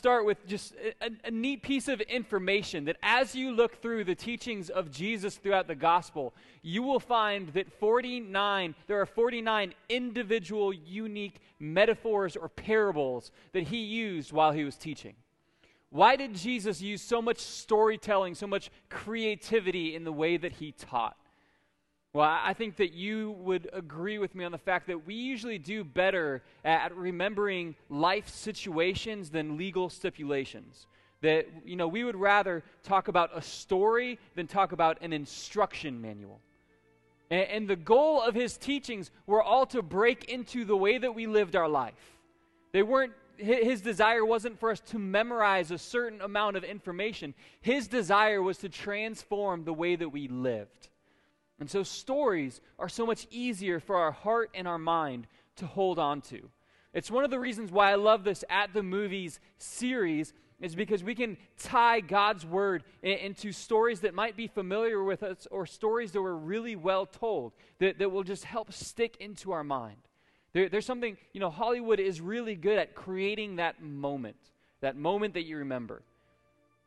start with just a, a, neat piece of information that as you look through the teachings of Jesus throughout the gospel, you will find that 49, there are 49 individual, unique metaphors or parables that he used while he was teaching. Why did Jesus use so much storytelling, so much creativity in the way that he taught? Well, I think that you would agree with me on the fact that we usually do better at remembering life situations than legal stipulations. That, you know, we would rather talk about a story than talk about an instruction manual. And, and the goal of his teachings were all to break into the way that we lived our life. They weren't his desire wasn't for us to memorize a certain amount of information. His desire was to transform the way that we lived. And so stories are so much easier for our heart and our mind to hold on to. It's one of the reasons why I love this At the Movies series is because we can tie God's word in, into stories that might be familiar with us or stories that were really well told that, that will just help stick into our mind. There, there's something, you know, Hollywood is really good at creating that moment, that moment that you remember.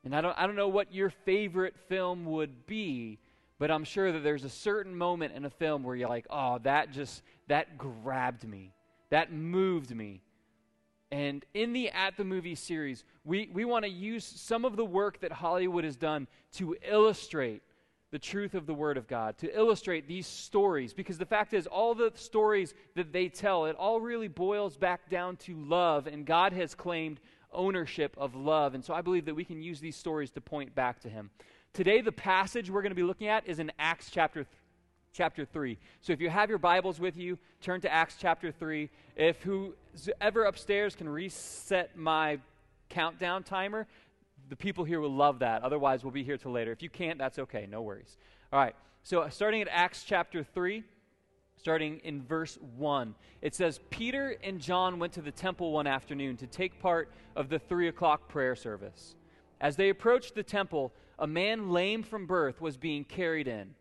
And I don't, I don't know what your favorite film would be, but I'm sure that there's a certain moment in a film where you're like, oh, that just, that grabbed me. That moved me. And in the At the Movie series, we, we want to use some of the work that Hollywood has done to illustrate the truth of the Word of God, to illustrate these stories. Because the fact is, all the stories that they tell, it all really boils back down to love, and God has claimed ownership of love. And so I believe that we can use these stories to point back to Him. Today, the passage we're going to be looking at is in Acts chapter chapter 3. So if you have your Bibles with you, turn to Acts chapter 3. If whoever upstairs can reset my countdown timer, the people here will love that. Otherwise, we'll be here till later. If you can't, that's okay. No worries. All right. So, uh, starting at Acts chapter 3, starting in verse 1, it says Peter and John went to the temple one afternoon to take part of the 3 o'clock prayer service. As they approached the temple, a man lame from birth was being carried in.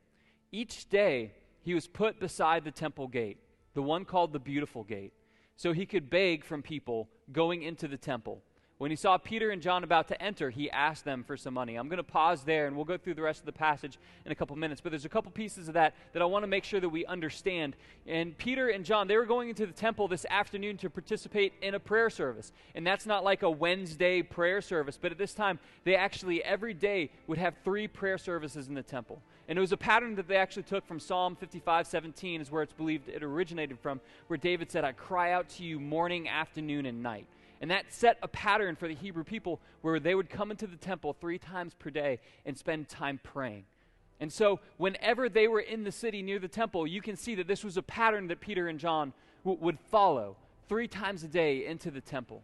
Each day, he was put beside the temple gate, the one called the Beautiful Gate, so he could beg from people going into the temple. When he saw Peter and John about to enter, he asked them for some money. I'm going to pause there and we'll go through the rest of the passage in a couple minutes. But there's a couple pieces of that that I want to make sure that we understand. And Peter and John, they were going into the temple this afternoon to participate in a prayer service. And that's not like a Wednesday prayer service, but at this time, they actually every day would have three prayer services in the temple. And it was a pattern that they actually took from Psalm 55 17, is where it's believed it originated from, where David said, I cry out to you morning, afternoon, and night. And that set a pattern for the Hebrew people where they would come into the temple three times per day and spend time praying. And so, whenever they were in the city near the temple, you can see that this was a pattern that Peter and John w- would follow three times a day into the temple.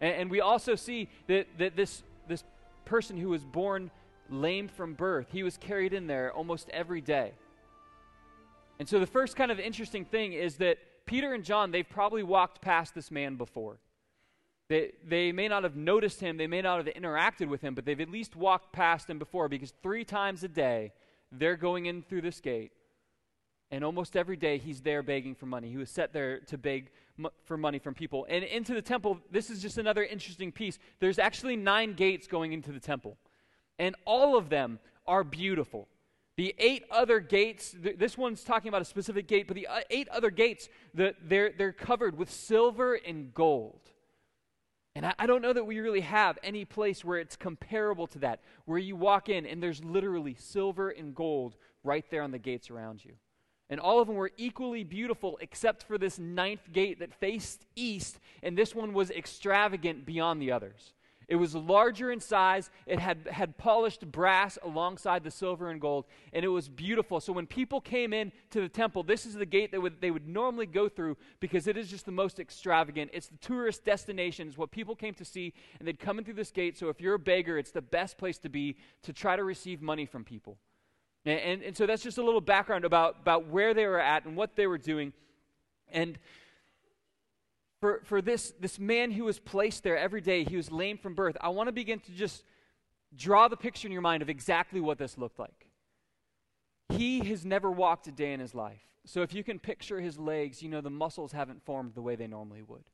And, and we also see that, that this, this person who was born lame from birth, he was carried in there almost every day. And so, the first kind of interesting thing is that Peter and John, they've probably walked past this man before. They, they may not have noticed him, they may not have interacted with him, but they've at least walked past him before because three times a day they're going in through this gate. And almost every day he's there begging for money. He was set there to beg for money from people. And into the temple, this is just another interesting piece. There's actually nine gates going into the temple, and all of them are beautiful. The eight other gates, th- this one's talking about a specific gate, but the uh, eight other gates, the, they're, they're covered with silver and gold. And I, I, don't know that we really have any place where it's comparable to that, where you walk in and there's literally silver and gold right there on the gates around you. And all of them were equally beautiful except for this ninth gate that faced east, and this one was extravagant beyond the others. It was larger in size. It had, had polished brass alongside the silver and gold, and it was beautiful. So when people came in to the temple, this is the gate that would, they would normally go through because it is just the most extravagant. It's the tourist destination, it's what people came to see, and they'd come in through this gate. So if you're a beggar, it's the best place to be to try to receive money from people. And, and, and so that's just a little background about, about where they were at and what they were doing. And for, for this, this man who was placed there every day, he was lame from birth, I want to begin to just draw the picture in your mind of exactly what this looked like. He has never walked a day in his life. So if you can picture his legs, you know the muscles haven't formed the way they normally would.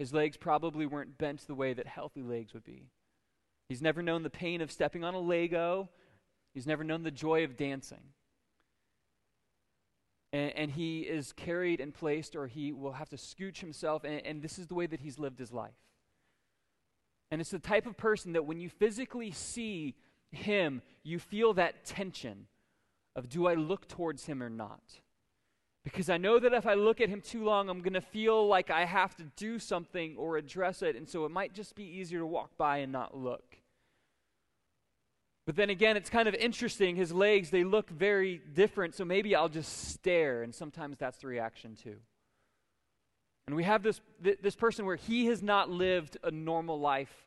His legs probably weren't bent the way that healthy legs would be. He's never known the pain of stepping on a Lego. He's never known the joy of dancing. And, and he is carried and placed, or he will have to scooch himself, and, and this is the way that he's lived his life. And it's the type of person that when you physically see him, you feel that tension of do I look towards him or not? Because I know that if I look at him too long, I'm going to feel like I have to do something or address it. And so it might just be easier to walk by and not look. But then again, it's kind of interesting. His legs, they look very different. So maybe I'll just stare. And sometimes that's the reaction too. And we have this, th- this person where he has not lived a normal life.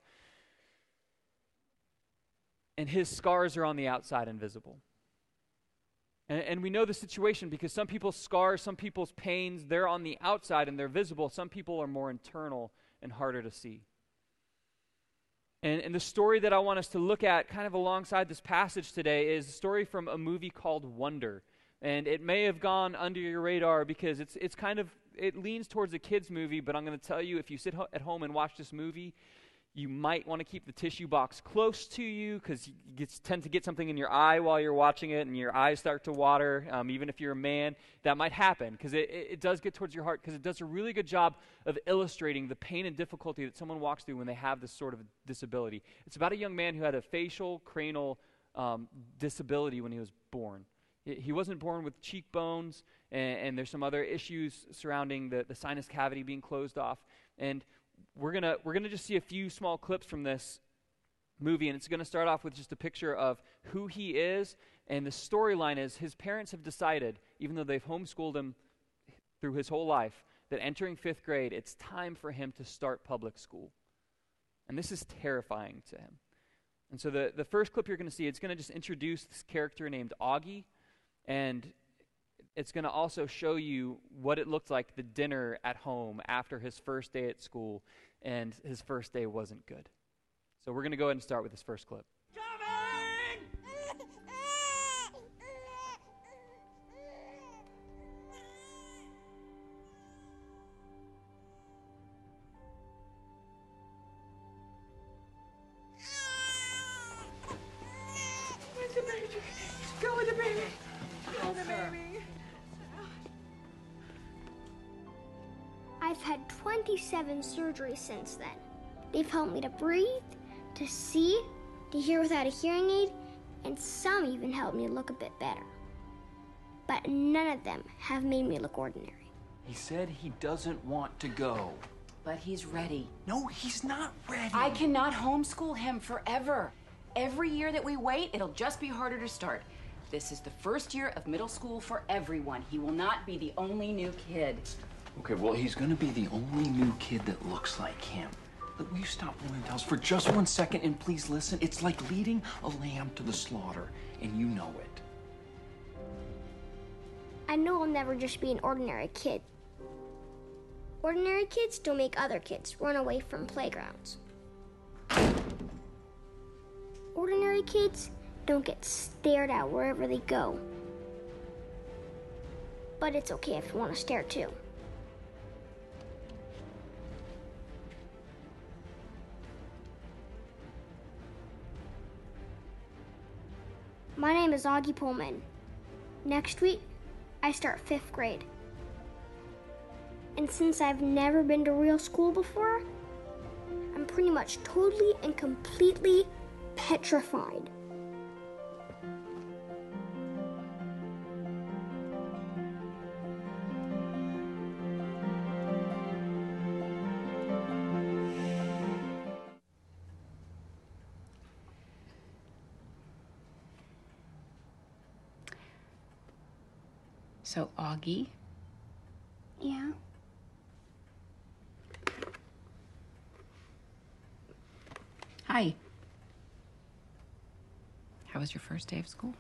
And his scars are on the outside invisible. And, and, we know the situation because some people's scars, some people's pains, they're on the outside and they're visible. Some people are more internal and harder to see. And, and the story that I want us to look at, kind of alongside this passage today, is a story from a movie called Wonder. And it may have gone under your radar because it's, it's kind of, it leans towards a kid's movie, but I'm going to tell you if you sit ho- at home and watch this movie, you might want to keep the tissue box close to you because you get, tend to get something in your eye while you're watching it and your eyes start to water. Um, even if you're a man, that might happen because it, it, it, does get towards your heart because it does a really good job of illustrating the pain and difficulty that someone walks through when they have this sort of disability. It's about a young man who had a facial cranial um, disability when he was born. He wasn't born with cheekbones, and, and there's some other issues surrounding the, the sinus cavity being closed off. And we're to we're to just see a few small clips from this movie and it's to start off with just a picture of who he is and the storyline is his parents have decided even though they've homeschooled him through his whole life that entering 5th grade it's time for him to start public school. And this is terrifying to him. And so the, the first clip you're to see it's to just introduce this character named auggie and it's going to also show you what it looked like the dinner at home after his first day at school, and his first day wasn't good. So we're going to go ahead and start with this first clip. Surgeries since then. They've helped me to breathe, to see, to hear without a hearing aid, and some even helped me look a bit better. But none of them have made me look ordinary. He said he doesn't want to go. But he's ready. No, he's not ready. I cannot homeschool him forever. Every year that we wait, it'll just be harder to start. This is the first year of middle school for everyone. He will not be the only new kid. Okay, well, he's gonna be the only new kid that looks like him. Look, will you stop pulling tails for just one second and please listen? It's like leading a lamb to the slaughter, and you know it. I know I'll never just be an ordinary kid. Ordinary kids don't make other kids run away from playgrounds. Ordinary kids don't get stared at wherever they go. But it's okay if you want to stare too. My name is Auggie Pullman. Next week, I start fifth grade. And since I've never been to real school before, I'm pretty much totally and completely petrified. So, Auggie, Yeah? hi. How was your first day of school?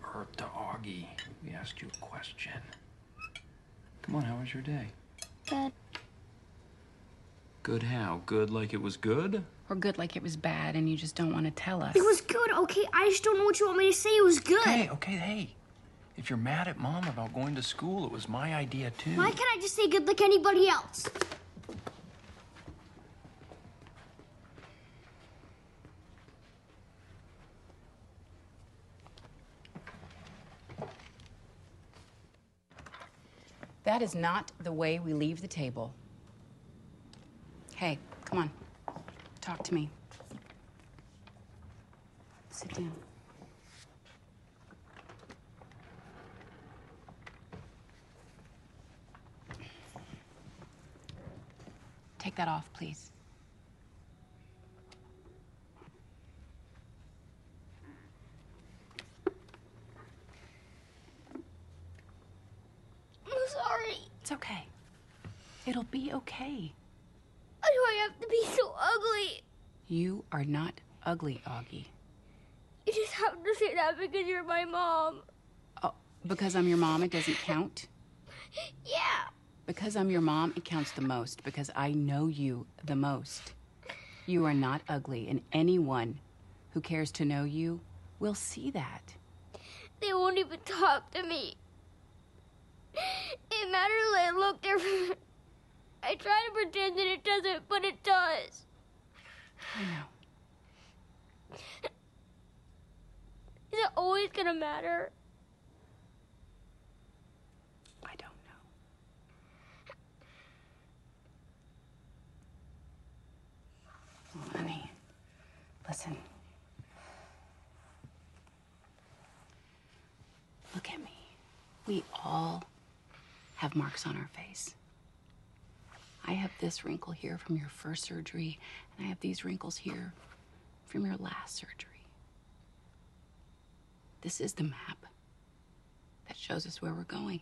Herb to Auggie, we asked you a question. Come on, how was your day? Good. Good how? Good like it was good? Or good like it was bad and you just don't want to tell us? It was good, okay? I just don't know what you want me to say. It was good. Hey, okay, hey. If you're mad at mom about going to school, it was my idea too. Why can't I just say good like anybody else? That is not the way we leave the table. Hey, come on. Talk to me. Sit down. Take that off, please. I'm sorry. It's okay. It'll be okay. Why do I have to be so ugly? You are not ugly, Auggie. You just have to say that because you're my mom. Oh, because I'm your mom, it doesn't count? Yeah. Because I'm your mom, it counts the most because I know you the most. You are not ugly, and anyone who cares to know you will see that. They won't even talk to me. It matters that I look different. I try to pretend that it doesn't, but it does. I know. Is it always gonna matter? I don't know. Oh, honey, listen. Look at me. We all have marks on our face. I have this wrinkle here from your first surgery, and I have these wrinkles here from your last surgery. This is the map that shows us where we're going.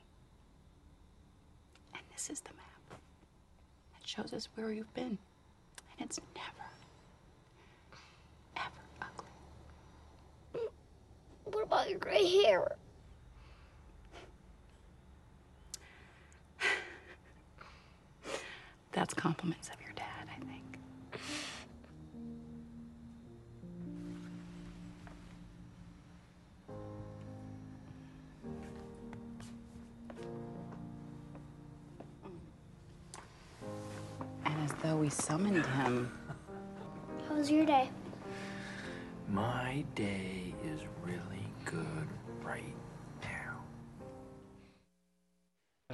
And this is the map that shows us where you've been. And it's never, ever ugly. What about your gray hair? That's compliments of your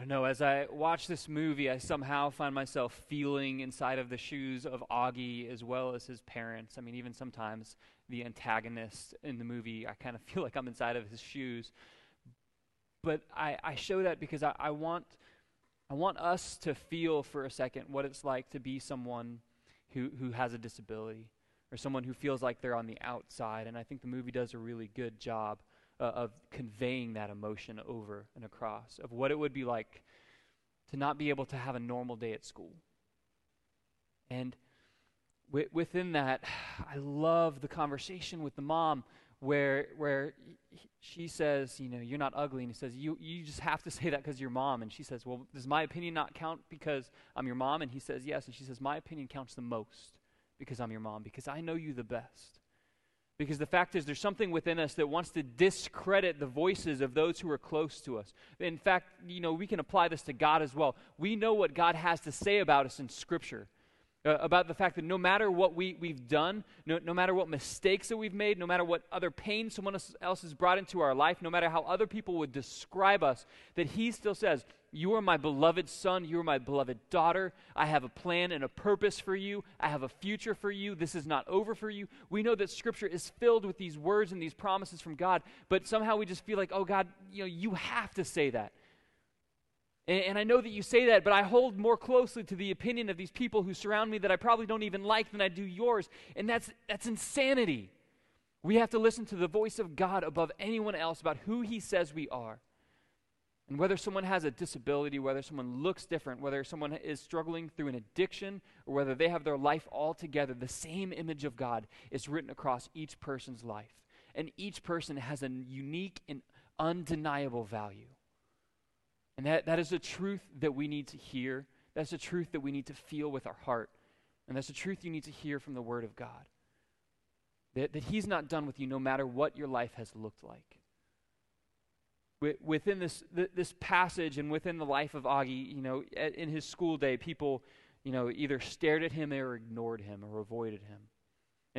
don't know. As I watch this movie, I somehow find myself feeling inside of the shoes of Auggie as well as his parents. I mean, even sometimes the antagonist in the movie, I kind of feel like I'm inside of his shoes. But I, I show that because I, I want I want us to feel for a second what it's like to be someone who, who has a disability or someone who feels like they're on the outside. And I think the movie does a really good job uh, of conveying that emotion over and across of what it would be like to not be able to have a normal day at school. And wi- within that, I love the conversation with the mom where where he- she says, you know, you're not ugly, and he says, you you just have to say that because you're mom. And she says, well, does my opinion not count because I'm your mom? And he says, yes. And she says, my opinion counts the most because I'm your mom because I know you the best. Because the fact is, there's something within us that wants to discredit the voices of those who are close to us. In fact, you know, we can apply this to God as well. We know what God has to say about us in Scripture. Uh, about the fact that no matter what we, we've done, no, no matter what mistakes that we've made, no matter what other pain someone else- else has brought into our life, no matter how other people would describe us, that He still says, You are my beloved son, you are my beloved daughter. I have a plan and a purpose for you, I have a future for you. This is not over for you. We know that Scripture is filled with these words and these promises from God, but somehow we just feel like, Oh, God, you know, you have to say that. And, and I know that you say that, but I hold more closely to the opinion of these people who surround me that I probably don't even like than I do yours. And that's, that's insanity. We have to listen to the voice of God above anyone else about who He says we are. And whether someone has a disability, whether someone looks different, whether someone is struggling through an addiction, or whether they have their life all together, the same image of God is written across each person's life. And each person has a unique and undeniable value. And that, that is a truth that we need to hear. That's a truth that we need to feel with our heart. And that's a truth you need to hear from the Word of God. That, that He's not done with you no matter what your life has looked like. Within this, this passage and within the life of Auggie, you know, in his school day, people, you know, either stared at him or ignored him or avoided him.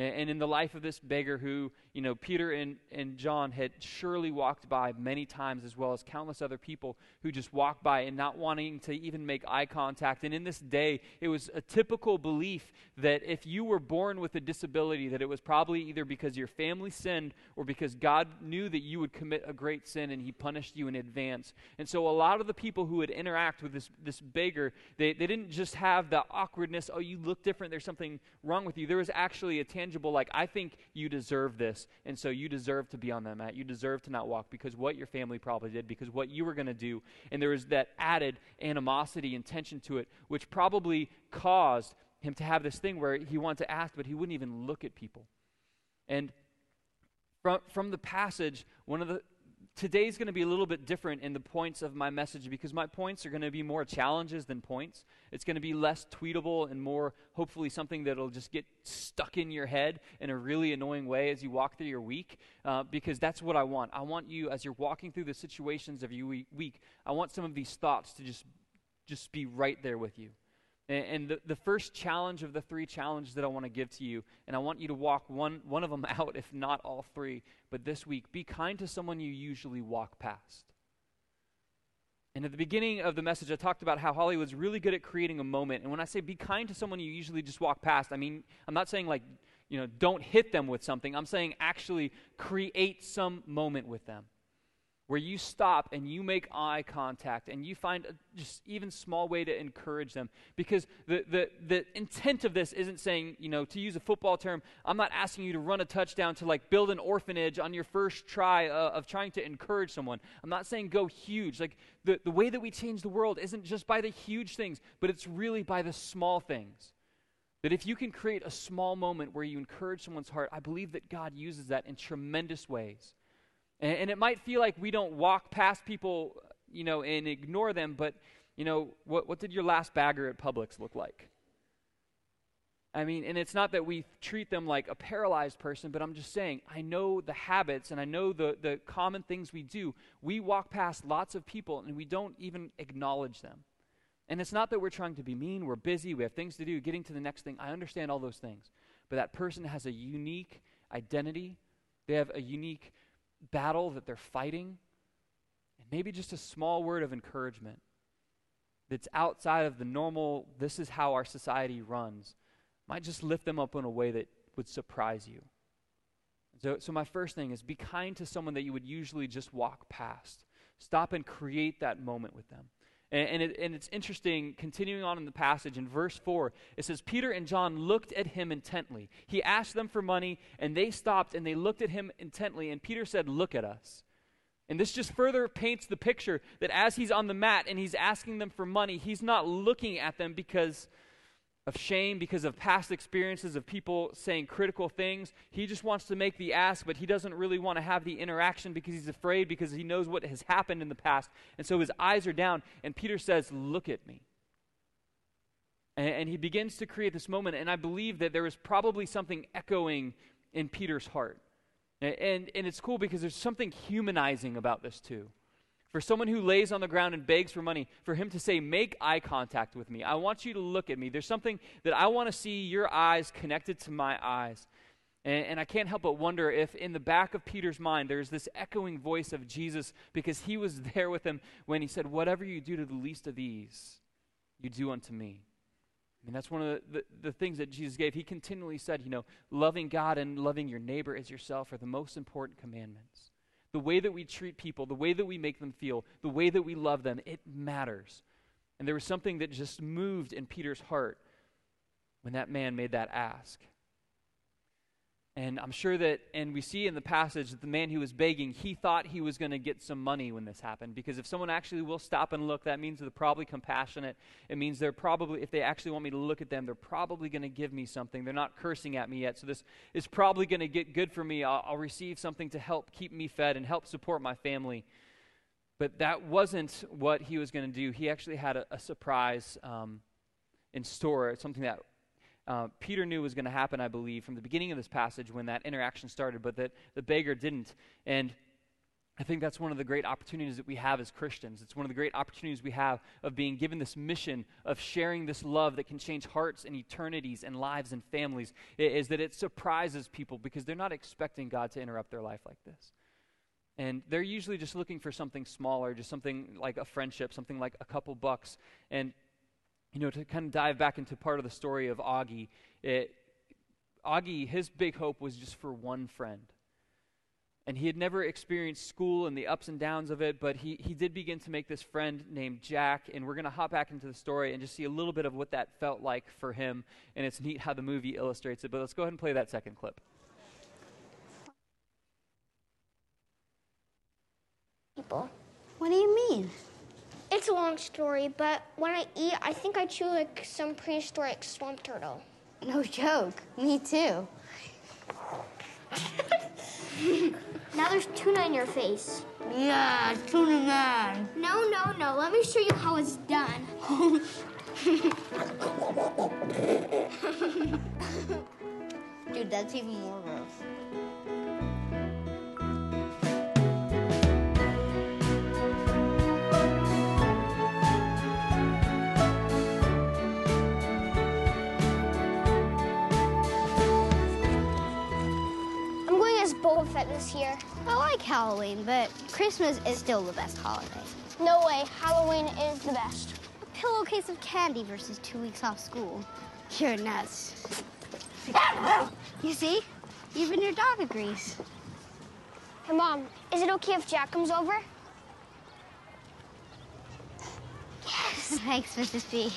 And, and in the life of this beggar who, you know, Peter and, and John had surely walked by many times, as well as countless other people who just walked by and not wanting to even make eye contact. And in this day, it was a typical belief that if you were born with a disability, that it was probably either because your family sinned or because God knew that you would commit a great sin and he punished you in advance. And so a lot of the people who would interact with this, this beggar, they, they didn't just have the awkwardness, oh, you look different, there's something wrong with you. There was actually a tangible, like, I think you deserve this. And so you deserve to be on that mat. You deserve to not walk because what your family probably did, because what you were going to do. And there was that added animosity and tension to it, which probably caused him to have this thing where he wanted to ask, but he wouldn't even look at people. And from, from the passage, one of the today's going to be a little bit different in the points of my message because my points are going to be more challenges than points. It's going to be less tweetable and more, hopefully, something that'll just get stuck in your head in a really annoying way as you walk through your week uh, because that's what I want. I want you, as you're walking through the situations of your week, I want some of these thoughts to just, just be right there with you. And, and the, the first challenge of the three challenges that I want to give to you, and I want you to walk one, one of them out, if not all three, but this week, be kind to someone you usually walk past. And at the beginning of the message, I talked about how Hollywood's really good at creating a moment. And when I say be kind to someone you usually just walk past, I mean, I'm not saying like, you know, don't hit them with something. I'm saying actually create some moment with them where you stop and you make eye contact and you find a just even small way to encourage them. Because the, the, the intent of this isn't saying you know to use a football term i'm not asking you to run a touchdown to like build an orphanage on your first try uh, of trying to encourage someone. I'm not saying go huge. Like the, the way that we change the world isn't just by the huge things but it's really by the small things. That if you can create a small moment where you encourage someone's heart i believe that god uses that in tremendous ways and, and, it might feel like we don't walk past people, you know, and ignore them, but, you know, what, what did your last bagger at Publix look like? I mean, and it's not that we treat them like a paralyzed person, but I'm just saying, I know the habits and I know the, the common things we do. We walk past lots of people and we don't even acknowledge them. And it's not that we're trying to be mean, we're busy, we have things to do, getting to the next thing. I understand all those things. But that person has a unique identity, they have a unique battle that they're fighting, and maybe just a small word of encouragement that's outside of the normal, this is how our society runs, might just lift them up in a way that would surprise you. So, so my first thing is be kind to someone that you would usually just walk past. Stop and create that moment with them. And, and, it, and, it's interesting, continuing on in the passage, in verse 4, it says, Peter and John looked at him intently. He asked them for money, and they stopped and they looked at him intently. And Peter said, Look at us. And this just further paints the picture that as he's on the mat and he's asking them for money, he's not looking at them because of shame because of past experiences of people saying critical things. He just wants to make the ask, but he doesn't really want to have the interaction because he's afraid because he knows what has happened in the past. And so his eyes are down, and Peter says, Look at me. And, and he begins to create this moment, and I believe that there is probably something echoing in Peter's heart. And, and, and it's cool because there's something humanizing about this too. For someone who lays on the ground and begs for money, for him to say, Make eye contact with me. I want you to look at me. There's something that I want to see your eyes connected to my eyes. And, and, I can't help but wonder if in the back of Peter's mind there's this echoing voice of Jesus because he was there with him when he said, Whatever you do to the least of these, you do unto me. I mean, that's one of the, the, the, things that Jesus gave. He continually said, you know, loving God and loving your neighbor as yourself are the most important commandments the way that we treat people, the way that we make them feel, the way that we love them, it matters. And there was something that just moved in Peter's heart when that man made that ask. And I'm sure that, and we see in the passage that the man who was begging, he thought he was going to get some money when this happened. Because if someone actually will stop and look, that means they're probably compassionate. It means they're probably, if they actually want me to look at them, they're probably going to give me something. They're not cursing at me yet. So this is probably going to get good for me. I'll, I'll receive something to help keep me fed and help support my family. But that wasn't what he was going to do. He actually had a, a surprise um, in store, something that uh, Peter knew was going to happen, I believe, from the beginning of this passage when that interaction started, but that the beggar didn't. And I think that's one of the great opportunities that we have as Christians. It's one of the great opportunities we have of being given this mission of sharing this love that can change hearts and eternities and lives and families, is that it surprises people because they're not expecting God to interrupt their life like this. And they're usually just looking for something smaller, just something like a friendship, something like a couple bucks. And, you know, to kind of dive back into part of the story of Auggie, it, Auggie, his big hope was just for one friend and he had never experienced school and the ups and downs of it, but he, he did begin to make this friend named Jack, and we're going to hop back into the story and just see a little bit of what that felt like for him, and it's neat how the movie illustrates it. But let's go ahead and play that second clip. People. What do you mean? It's a long story, but when I eat, I think I chew like some prehistoric swamp turtle. No joke. Me too. Now there's tuna in your face. Yeah, tuna man. No, no, no. Let me show you how it's done. Dude, that's even more gross. This year. I like Halloween, but Christmas is still the best holiday. No way. Halloween is the best. A pillowcase of candy versus two weeks off school. You're nuts. you see? Even your dog agrees. Hey, Mom, is it okay if Jack comes over? Yes. Thanks, Mrs. B.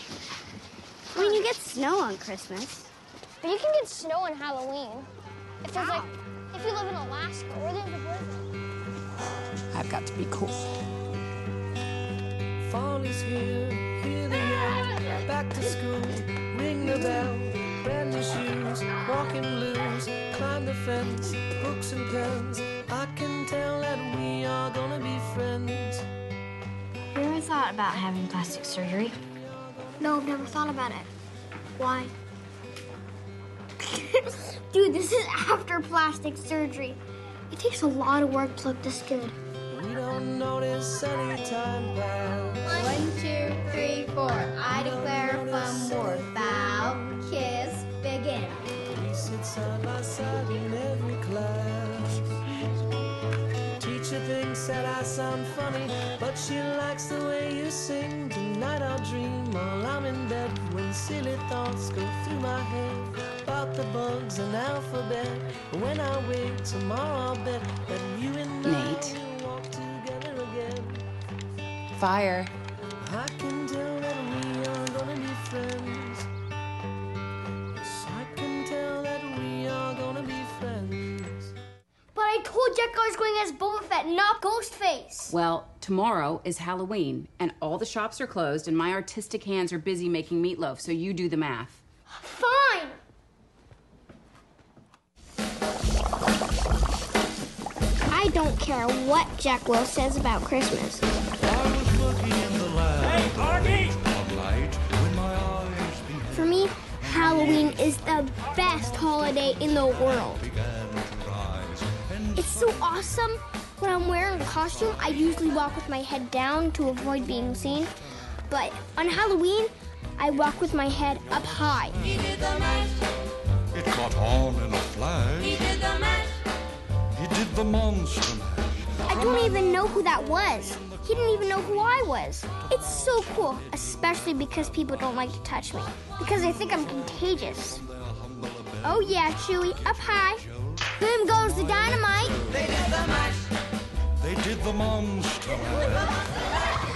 I mean, you get snow on Christmas. But you can get snow on Halloween. If there's like, if you live in Alaska or there's a blizzard. I've got to be cool. Fall is here, hear the yell, back to school, ring the bell, brand new shoes, walking blues, climb the fence, books and pens. I can tell that we are gonna be friends. You ever thought about having plastic surgery? No, I've never thought about it. Why? Dude, this is after plastic surgery. It takes a lot of work to look this good. We don't notice any time pass. One, two, three, four. I declare fun war. Bow, kiss, begin. We sit side by side in every class. Teacher thinks that I sound funny, but she likes the way you sing. Tonight I'll dream while I'm in bed when silly thoughts go through my head about the bugs and alphabet. When I wake tomorrow, I'll bet that you and Nate. I will walk together again. Fire. I can tell told Jack I was going as Boba Fett, not Ghostface. Well, tomorrow is Halloween, and all the shops are closed, and my artistic hands are busy making meatloaf, so you do the math. Fine. I don't care what Jack Will says about Christmas. I was working in the lab. One night when my eyes began For me, Halloween is the best holiday in the world. To rise, and It's so awesome. When I'm wearing a costume, I usually walk with my head down to avoid being seen. But on Halloween, I walk with my head up high. it caught on in a flash. He did the mash. He did the monster mash. I don't even know who that was. He didn't even know who I was. It's so cool, especially because people don't like to touch me. Because they think I'm contagious. Oh yeah, Chewie, up high. Boom goes the dynamite. They did the monster mash.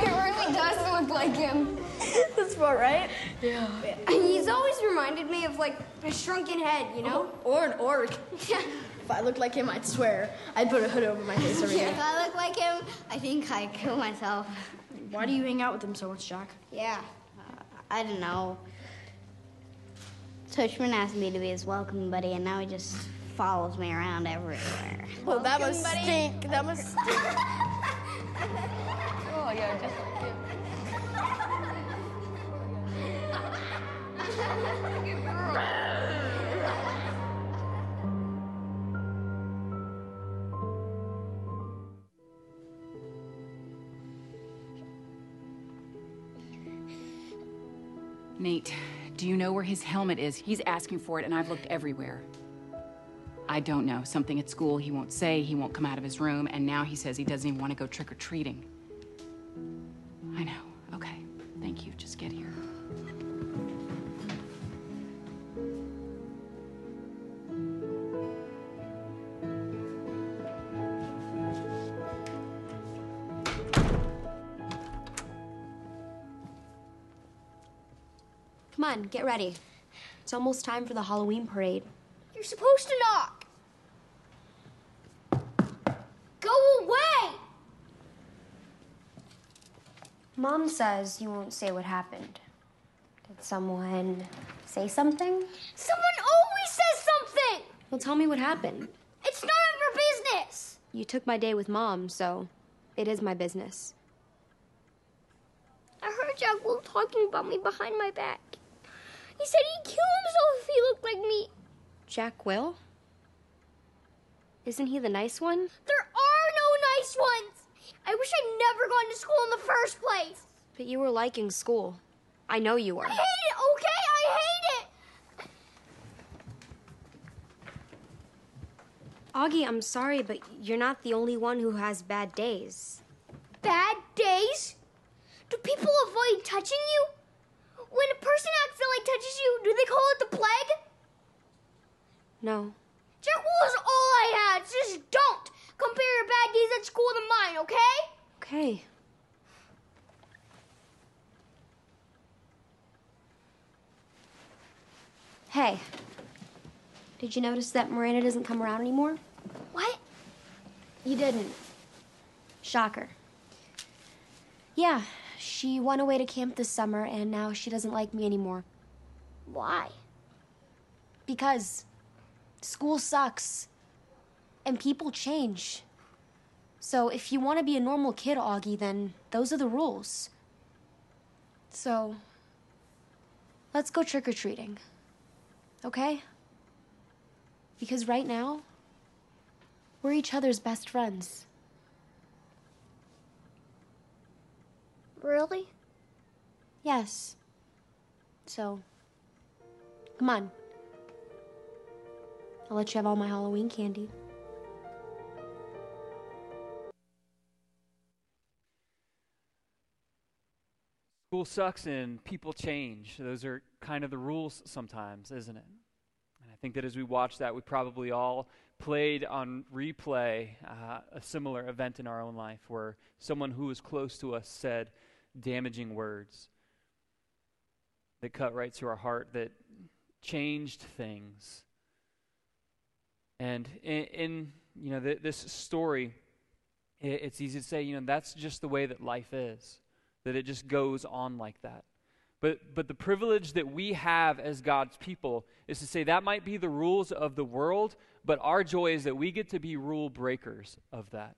It really does look like him. That's about right. Yeah. He's always reminded me of like a shrunken head, you know? Or an orc. if I looked like him, I'd swear I'd put a hood over my face every If day. I look like him, I think I'd kill myself. Why do you hang out with him so much, Jack? Yeah. Uh, I don't know. Tushman asked me to be his welcome buddy, and now he just follows me around everywhere. Well, that must stink. That must stink. Oh yeah, just like him. Nate, do you know where his helmet is? He's asking for it, and I've looked everywhere. I don't know. Something at school he won't say, he won't come out of his room, and now he says he doesn't even want to go trick or treating. I know. Come on, get ready. It's almost time for the Halloween parade. You're supposed to knock. Go away! Mom says you won't say what happened. Did someone say something? Someone always says something! Well, tell me what happened. It's none of your business! You took my day with Mom, so it is my business. I heard Jack Will talking about me behind my back. He said he'd kill himself if he looked like me. Jack Will? Isn't he the nice one? There are no nice ones! I wish I'd never gone to school in the first place. But you were liking school. I know you were. I hate it, okay? I hate it! Auggie, I'm sorry, but you're not the only one who has bad days. Bad days? Do people avoid touching you? When a person accidentally touches you, do they call it the plague? No. Jack Will is all I had. Just don't compare your bad days at school to mine, okay? Okay. Hey, did you notice that Miranda doesn't come around anymore? What? You didn't. Shocker. Yeah, she went away to camp this summer and now she doesn't like me anymore. Why? Because school sucks and people change. So if you want to be a normal kid, Auggie, then those are the rules. So let's go trick or treating. Okay? Because right now, we're each other's best friends. Really? Yes. So, come on. I'll let you have all my Halloween candy. School sucks and people change. Those are kind of the rules sometimes, isn't it? And I think that as we watch that, we probably all played on replay uh, a similar event in our own life where someone who was close to us said damaging words that cut right to our heart, that changed things. And in, in you know th- this story, it, it's easy to say, you know, that's just the way that life is that it just goes on like that. But, but the privilege that we have as God's people is to say that might be the rules of the world, but our joy is that we get to be rule breakers of that.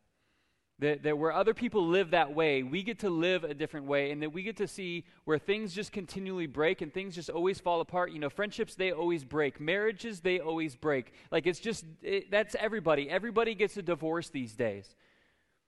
That, that where other people live that way, we get to live a different way, and that we get to see where things just continually break and things just always fall apart. You know, friendships, they always break. Marriages, they always break. Like, it's just, it, that's everybody. Everybody gets a divorce these days.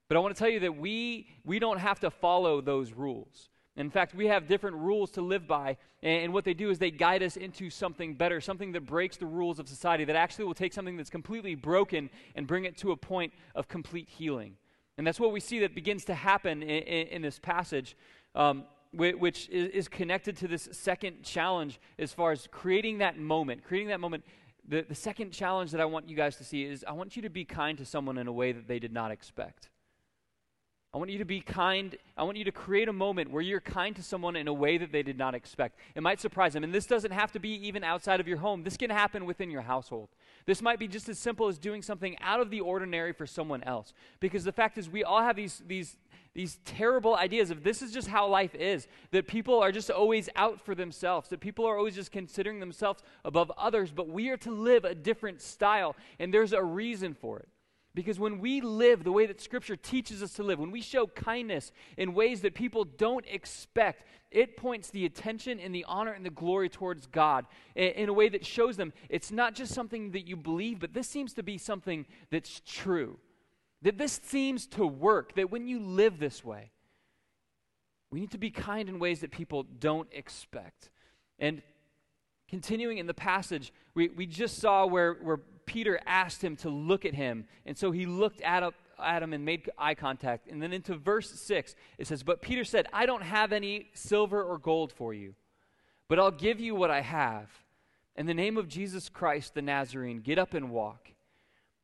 But I want to tell you that we, we don't have to follow those rules. In fact, we have different rules to live by, and, and what they do is they guide us into something better, something that breaks the rules of society, that actually will take something that's completely broken and bring it to a point of complete healing. And that's what we see that begins to happen in, in, in this passage, um, which is, is connected to this second challenge as far as creating that moment, creating that moment. The, the second challenge that I want you guys to see is I want you to be kind to someone in a way that they did not expect. I want you to be kind. I want you to create a moment where you're kind to someone in a way that they did not expect. It might surprise them. And this doesn't have to be even outside of your home, this can happen within your household. This might be just as simple as doing something out of the ordinary for someone else. Because the fact is, we all have these, these, these terrible ideas of this is just how life is, that people are just always out for themselves, that people are always just considering themselves above others, but we are to live a different style, and there's a reason for it. Because when we live the way that Scripture teaches us to live, when we show kindness in ways that people don't expect, it points the attention and the honor and the glory towards God in, a way that shows them it's not just something that you believe, but this seems to be something that's true. That this seems to work, that when you live this way, we need to be kind in ways that people don't expect. And continuing in the passage, we, we just saw where, where Peter asked him to look at him. And so he looked at, at him and made eye contact. And then into verse 6, it says, But Peter said, I don't have any silver or gold for you, but I'll give you what I have. In the name of Jesus Christ the Nazarene, get up and walk.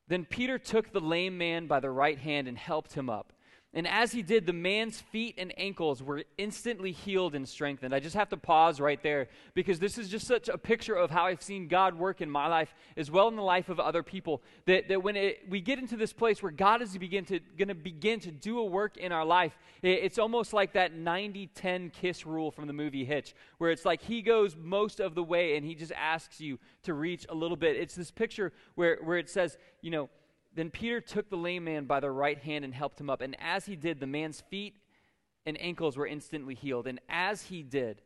Then Peter took the lame man by the right hand and helped him up. And as he did, the man's feet and ankles were instantly healed and strengthened. I just have to pause right there because this is just such a picture of how I've seen God work in my life as well in the life of other people. That, that when it, we get into this place where God is begin to, going to begin to do a work in our life, it, it's almost like that 90 10 kiss rule from the movie Hitch, where it's like he goes most of the way and he just asks you to reach a little bit. It's this picture where, where it says, you know, then Peter took the lame man by the right hand and helped him up. And as he did, the man's feet and ankles were instantly healed. And as he did,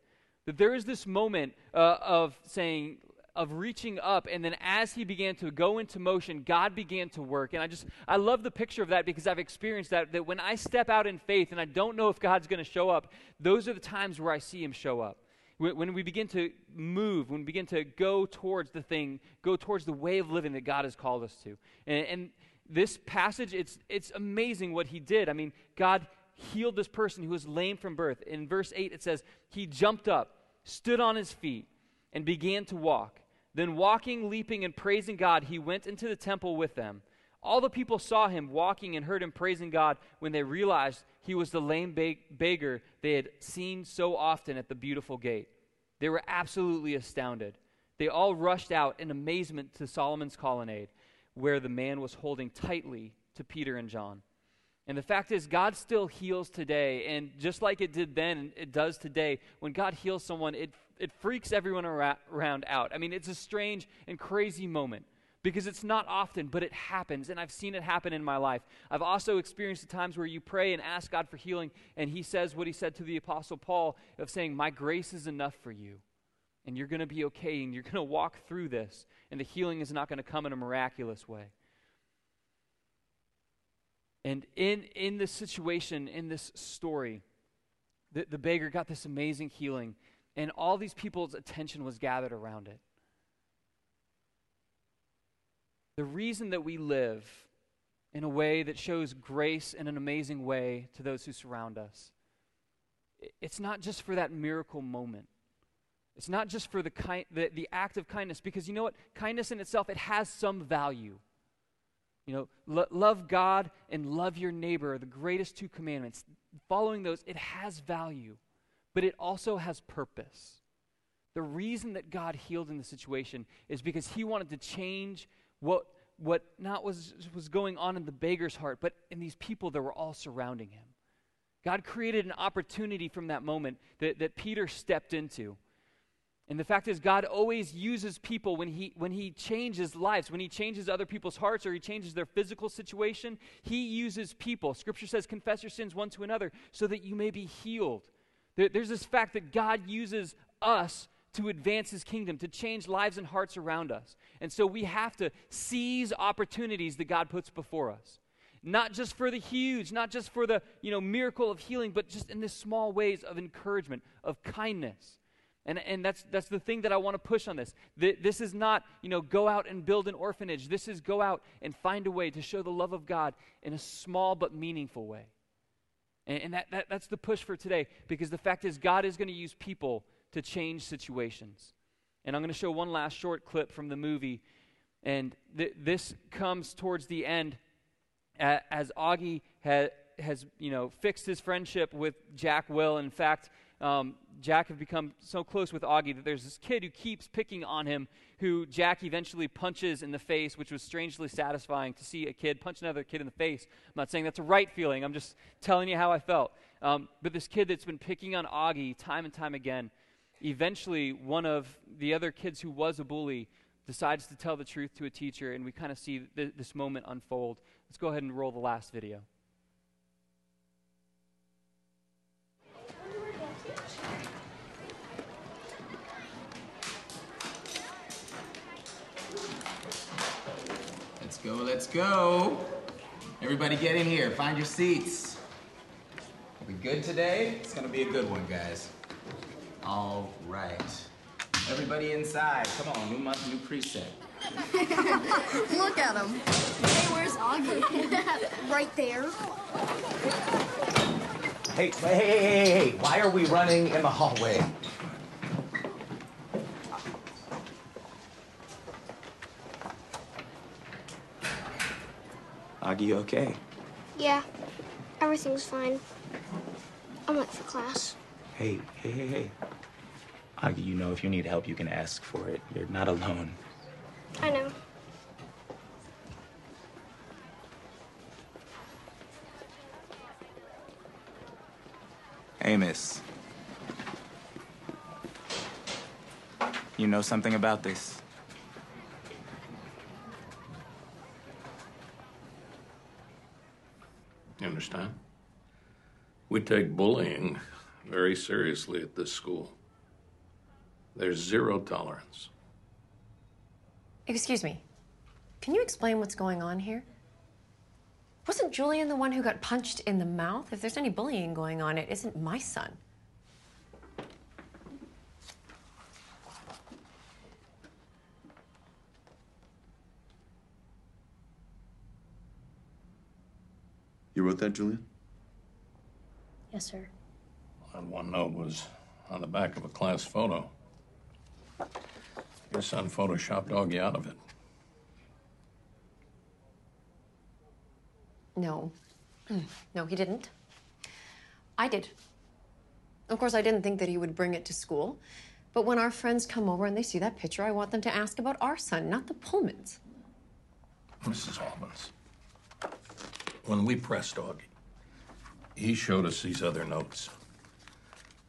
that there is this moment uh, of saying, of reaching up and then as he began to go into motion god began to work and i just i love the picture of that because i've experienced that that when i step out in faith and i don't know if god's going to show up those are the times where i see him show up when we begin to move, when we begin to go towards the thing, go towards the way of living that God has called us to. And, and this passage, it's, it's amazing what he did. I mean, God healed this person who was lame from birth. In verse 8, it says, He jumped up, stood on his feet, and began to walk. Then, walking, leaping, and praising God, he went into the temple with them. All the people saw him walking and heard him praising God when they realized he was the lame beggar they had seen so often at the beautiful gate. They were absolutely astounded. They all rushed out in amazement to Solomon's colonnade where the man was holding tightly to Peter and John. And the fact is, God still heals today. And just like it did then, it does today. When God heals someone, it, it freaks everyone around out. I mean, it's a strange and crazy moment because it's not often, but it happens. And I've seen it happen in my life. I've also experienced the times where you pray and ask God for healing, and He says what He said to the Apostle Paul of saying, My grace is enough for you and you're going to be okay and you're going to walk through this and the healing is not going to come in a miraculous way and in in this situation in this story the, the beggar got this amazing healing and all these people's attention was gathered around it the reason that we live in a way that shows grace in an amazing way to those who surround us it's not just for that miracle moment it's not just for the, ki- the, the act of kindness, because you know what? Kindness in itself, it has some value. You know, lo- love God and love your neighbor are the greatest two commandments. Following those, it has value, but it also has purpose. The reason that God healed in the situation is because he wanted to change what, what not was, was going on in the beggar's heart, but in these people that were all surrounding him. God created an opportunity from that moment that, that Peter stepped into. And the fact is, God always uses people when he, when he changes lives, when He changes other people's hearts or He changes their physical situation. He uses people. Scripture says, confess your sins one to another so that you may be healed. There, there's this fact that God uses us to advance His kingdom, to change lives and hearts around us. And so we have to seize opportunities that God puts before us. Not just for the huge, not just for the you know, miracle of healing, but just in the small ways of encouragement, of kindness and, and that's, that's the thing that I want to push on this. This is not, you know, go out and build an orphanage. This is go out and find a way to show the love of God in a small but meaningful way. And, and that, that, that's the push for today because the fact is, God is going to use people to change situations. And I'm going to show one last short clip from the movie. And th- this comes towards the end as Auggie ha- has, you know, fixed his friendship with Jack Will. In fact, um, Jack have become so close with Auggie that there's this kid who keeps picking on him, who Jack eventually punches in the face, which was strangely satisfying to see a kid punch another kid in the face. I'm not saying that's a right feeling, I'm just telling you how I felt. Um, but this kid that's been picking on Auggie time and time again, eventually one of the other kids who was a bully decides to tell the truth to a teacher, and we kind of see th- this moment unfold. Let's go ahead and roll the last video. Let's go, let's go. Everybody get in here, find your seats. Are we good today? It's gonna be a good one, guys. All right. Everybody inside, come on, new month, new precept. Look at him. Hey, where's Auggie? right there. Hey, hey, hey, hey, hey, hey, why are we running in the hallway? Auggie, okay? Yeah, everything's fine. I'm late for class. Hey, hey, hey, hey. Auggie, you know if you need help, you can ask for it. You're not alone. I know. Amos. You know something about this? You understand? We take bullying very seriously at this school. There's zero tolerance. Excuse me. Can you explain what's going on here? Wasn't Julian the one who got punched in the mouth? If there's any bullying going on, it isn't my son. You wrote that, Julian? Yes, sir. That one note was on the back of a class photo. Your son photoshopped Auggie out of it. No. Hmm. No, he didn't. I did. Of course, I didn't think that he would bring it to school. But when our friends come over and they see that picture, I want them to ask about our son, not the Pullmans. Mrs. Albans, when we pressed Auggie, he showed us these other notes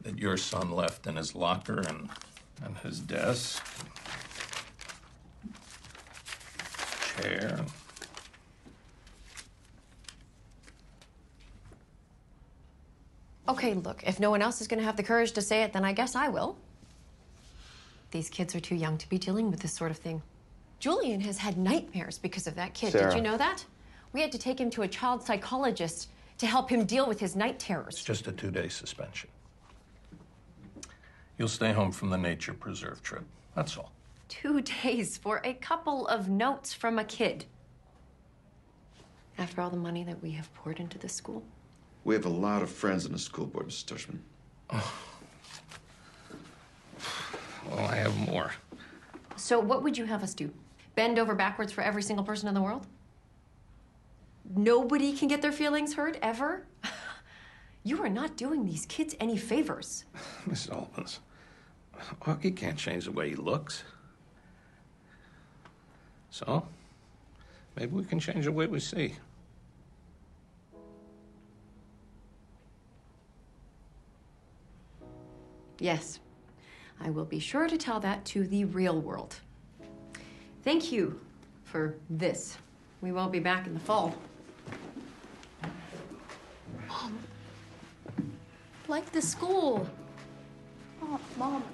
that your son left in his locker and, and his desk, chair. Okay, look, if no one else is going to have the courage to say it, then I guess I will. These kids are too young to be dealing with this sort of thing. Julian has had nightmares because of that kid. Did you know that? We had to take him to a child psychologist to help him deal with his night terrors. It's terrors. just a two day suspension. You'll stay home from the nature preserve trip. That's all. Two days for a couple of notes from a kid. After all the money that we have poured into this school. We have a lot of friends in the school board, Mr. Tushman. Oh. Well, I have more. So, what would you have us do? Bend over backwards for every single person in the world? Nobody can get their feelings hurt ever? You are not doing these kids any favors. Mrs. Albans, Auggie can't change the way he looks. So, maybe we can change the way we see. Yes, I will be sure to tell that to the real world. Thank you for this. We won't be back in the fall. Mom. Like the school. Oh, Mom.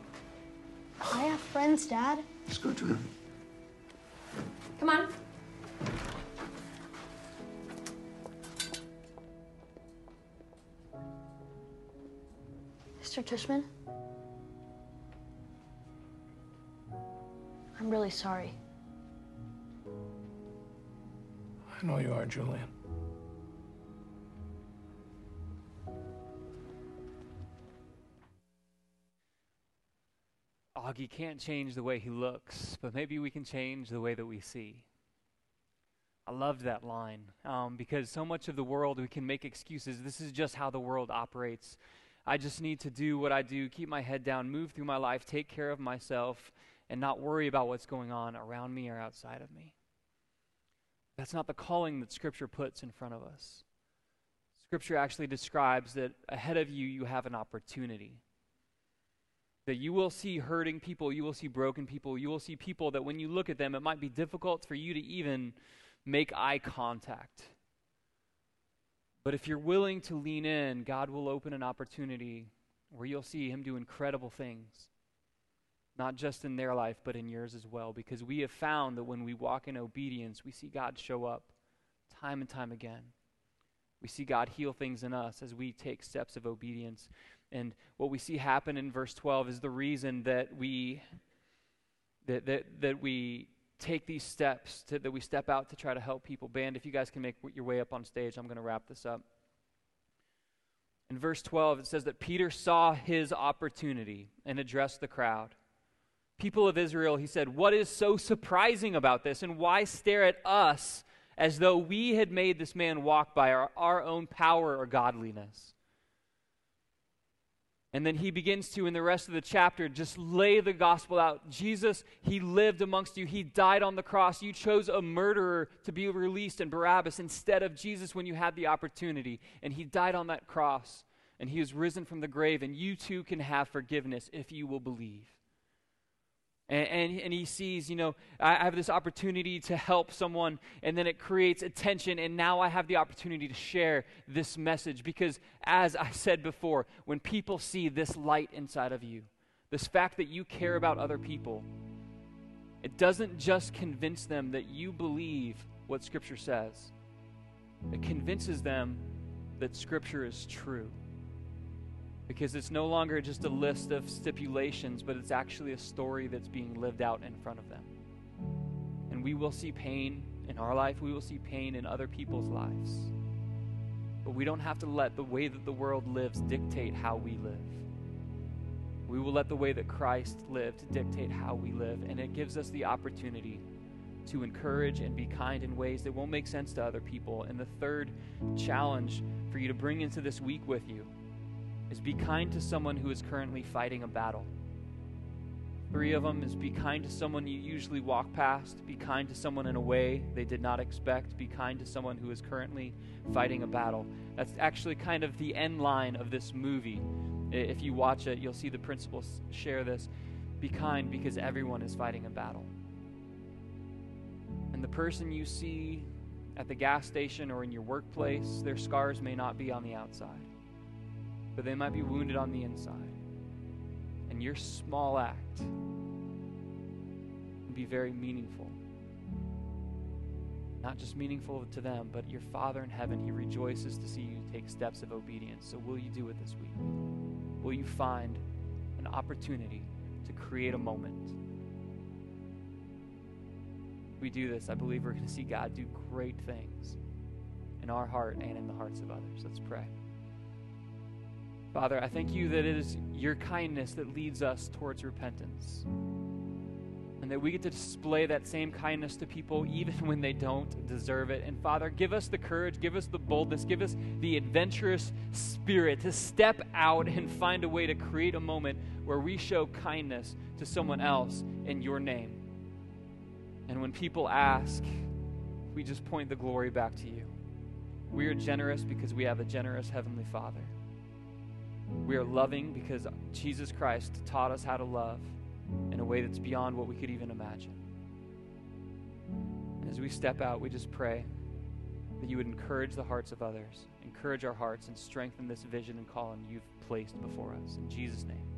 I have friends, Dad. Let's go, Julian. Come on. Mr. Tushman? I'm really sorry. I know you are, Julian. Auggie can't change the way he looks, but maybe we can change the way that we see. I loved that line um, because so much of the world we can make excuses. This is just how the world operates. I just need to do what I do, keep my head down, move through my life, take care of myself, and not worry about what's going on around me or outside of me. That's not the calling that Scripture puts in front of us. Scripture actually describes that ahead of you, you have an opportunity. That you will see hurting people, you will see broken people, you will see people that when you look at them, it might be difficult for you to even make eye contact But if you're willing to lean in, God will open an opportunity where you'll see Him do incredible things, not just in their life, but in yours as well. Because we have found that when we walk in obedience, we see God show up time and time again. We see God heal things in us as we take steps of obedience. And what we see happen in verse 12 is the reason that we that that, that we take these steps to, that we step out to try to help people. Band, if you guys can make your way up on stage, I'm going to wrap this up. In verse 12, it says that Peter saw his opportunity and addressed the crowd. People of Israel, he said, What is so surprising about this, and why stare at us as though we had made this man walk by our, our own power or godliness? And then he begins to, in the rest of the chapter, just lay the gospel out. Jesus, he lived amongst you. He died on the cross. You chose a murderer to be released in Barabbas instead of Jesus when you had the opportunity. And he died on that cross. And he was risen from the grave. And you too can have forgiveness if you will believe. And, and, and, he sees, you know, I have this opportunity to help someone, and then it creates attention, and now I have the opportunity to share this message. Because, as I said before, when people see this light inside of you, this fact that you care about other people, it doesn't just convince them that you believe what Scripture says, it convinces them that Scripture is true because it's no longer just a list of stipulations, but it's actually a story that's being lived out in front of them. And we will see pain in our life, we will see pain in other people's lives. But we don't have to let the way that the world lives dictate how we live. We will let the way that Christ lived dictate how we live, and it gives us the opportunity to encourage and be kind in ways that won't make sense to other people. And the third challenge for you to bring into this week with you is be kind to someone who is currently fighting a battle. Three of them is be kind to someone you usually walk past, be kind to someone in a way they did not expect, be kind to someone who is currently fighting a battle. That's actually kind of the end line of this movie. If you watch it, you'll see the principals share this. Be kind because everyone is fighting a battle. And the person you see at the gas station or in your workplace, their scars may not be on the outside but they might be wounded on the inside. And your small act can be very meaningful. Not just meaningful to them, but your Father in heaven, He rejoices to see you take steps of obedience. So, will you do it this week? Will you find an opportunity to create a moment? If we do this, I believe we're going to see God do great things in our heart and in the hearts of others. Let's pray. Father, I thank you that it is your kindness that leads us towards repentance. And that we get to display that same kindness to people even when they don't deserve it. And Father, give us the courage, give us the boldness, give us the adventurous spirit to step out and find a way to create a moment where we show kindness to someone else in your name. And when people ask, we just point the glory back to you. We are generous because we have a generous Heavenly Father. We are loving because Jesus Christ taught us how to love in a way that's beyond what we could even imagine. And as we step out, we just pray that you would encourage the hearts of others, encourage our hearts, and strengthen this vision and calling you've placed before us. In Jesus' name.